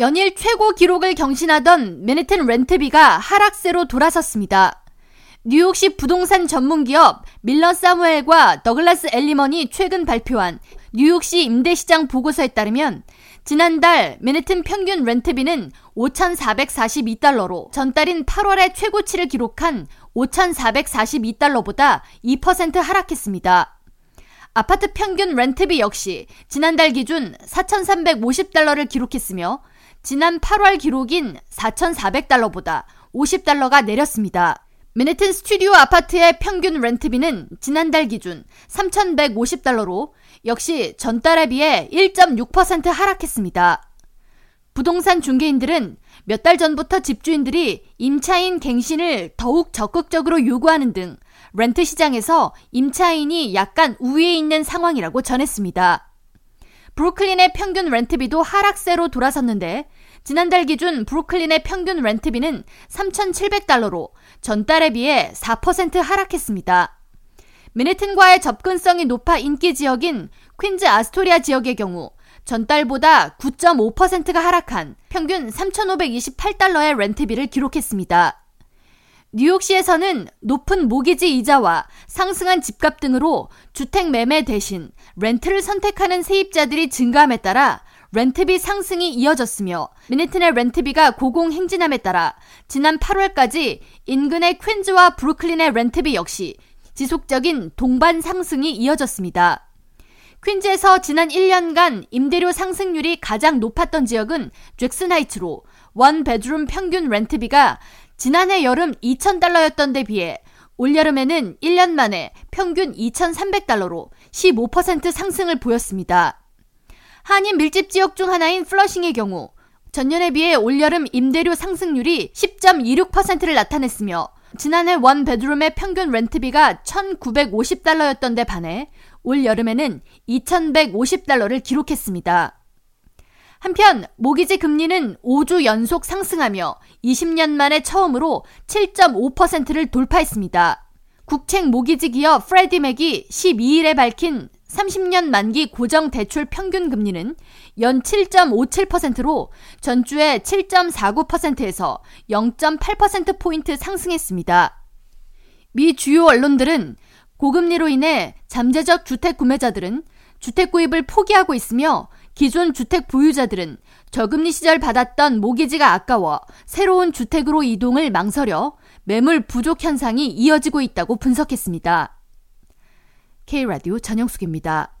연일 최고 기록을 경신하던 맨해튼 렌트비가 하락세로 돌아섰습니다. 뉴욕시 부동산 전문기업 밀러 사무엘과 더글라스 엘리먼이 최근 발표한 뉴욕시 임대시장 보고서에 따르면 지난달 맨해튼 평균 렌트비는 5,442달러로 전달인 8월의 최고치를 기록한 5,442달러보다 2% 하락했습니다. 아파트 평균 렌트비 역시 지난달 기준 4,350달러를 기록했으며 지난 8월 기록인 4,400달러보다 50달러가 내렸습니다. 맨해튼 스튜디오 아파트의 평균 렌트비는 지난달 기준 3,150달러로 역시 전달에 비해 1.6% 하락했습니다. 부동산 중개인들은 몇 달 전부터 집주인들이 임차인 갱신을 더욱 적극적으로 요구하는 등 렌트 시장에서 임차인이 약간 우위에 있는 상황이라고 전했습니다. 브루클린의 평균 렌트비도 하락세로 돌아섰는데 지난달 기준 브루클린의 평균 렌트비는 3,700달러로 전달에 비해 4% 하락했습니다. 맨해튼과의 접근성이 높아 인기 지역인 퀸즈 아스토리아 지역의 경우 전달보다 9.5%가 하락한 평균 3,528달러의 렌트비를 기록했습니다. 뉴욕시에서는 높은 모기지 이자와 상승한 집값 등으로 주택 매매 대신 렌트를 선택하는 세입자들이 증가함에 따라 렌트비 상승이 이어졌으며 미네튼의 렌트비가 고공행진함에 따라 지난 8월까지 인근의 퀸즈와 브루클린의 렌트비 역시 지속적인 동반 상승이 이어졌습니다. 퀸즈에서 지난 1년간 임대료 상승률이 가장 높았던 지역은 잭슨 하이츠로 원 베드룸 평균 렌트비가 지난해 여름 2,000달러였던 데 비해 올여름에는 1년 만에 평균 2,300달러로 15% 상승을 보였습니다. 한인 밀집 지역 중 하나인 플러싱의 경우 전년에 비해 올여름 임대료 상승률이 10.26%를 나타냈으며 지난해 원 베드룸의 평균 렌트비가 1,950달러였던 데 반해 올 여름에는 2,150달러를 기록했습니다. 한편 모기지 금리는 5주 연속 상승하며 20년 만에 처음으로 7.5%를 돌파했습니다. 국책 모기지 기업 프레디 맥이 12일에 밝힌 30년 만기 고정 대출 평균 금리는 연 7.57%로 전주에 7.49%에서 0.8%포인트 상승했습니다. 미 주요 언론들은 고금리로 인해 잠재적 주택 구매자들은 주택 구입을 포기하고 있으며 기존 주택 보유자들은 저금리 시절 받았던 모기지가 아까워 새로운 주택으로 이동을 망설여 매물 부족 현상이 이어지고 있다고 분석했습니다. K라디오 전영숙입니다.